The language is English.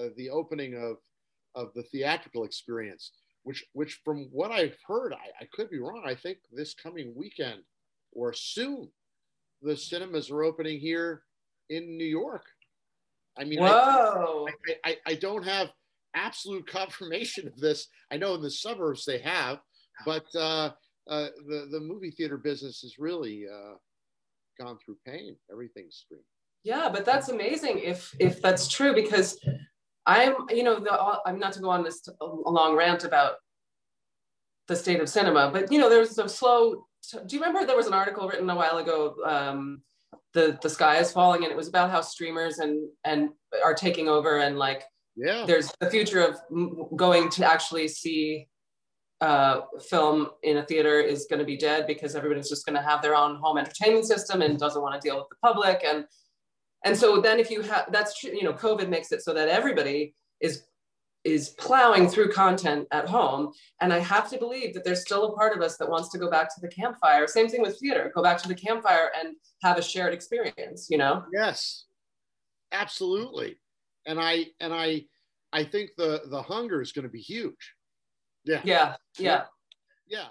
uh, the opening of of the theatrical experience, which which from what I've heard, I, I could be wrong. I think this coming weekend or soon, the cinemas are opening here in New York. I mean, Whoa. I, I, I don't have absolute confirmation of this. I know in the suburbs they have, but uh, uh, the the movie theater business has really uh, gone through pain. Everything's streamed. Yeah, but that's amazing if if that's true because I'm you know the, I'm not to go on this a long rant about the state of cinema, but you know there's a slow. Do you remember there was an article written a while ago? Um, the the sky is falling, and it was about how streamers and and are taking over and like Yeah. there's the future of m- going to actually see uh, film in a theater is going to be dead because everybody's just going to have their own home entertainment system and doesn't want to deal with the public and and so then if you have that's true you know covid makes it so that everybody is is plowing through content at home and i have to believe that there's still a part of us that wants to go back to the campfire same thing with theater go back to the campfire and have a shared experience you know Yes, absolutely. And I and I I think the the hunger is going to be huge. Yeah. yeah yeah Yeah.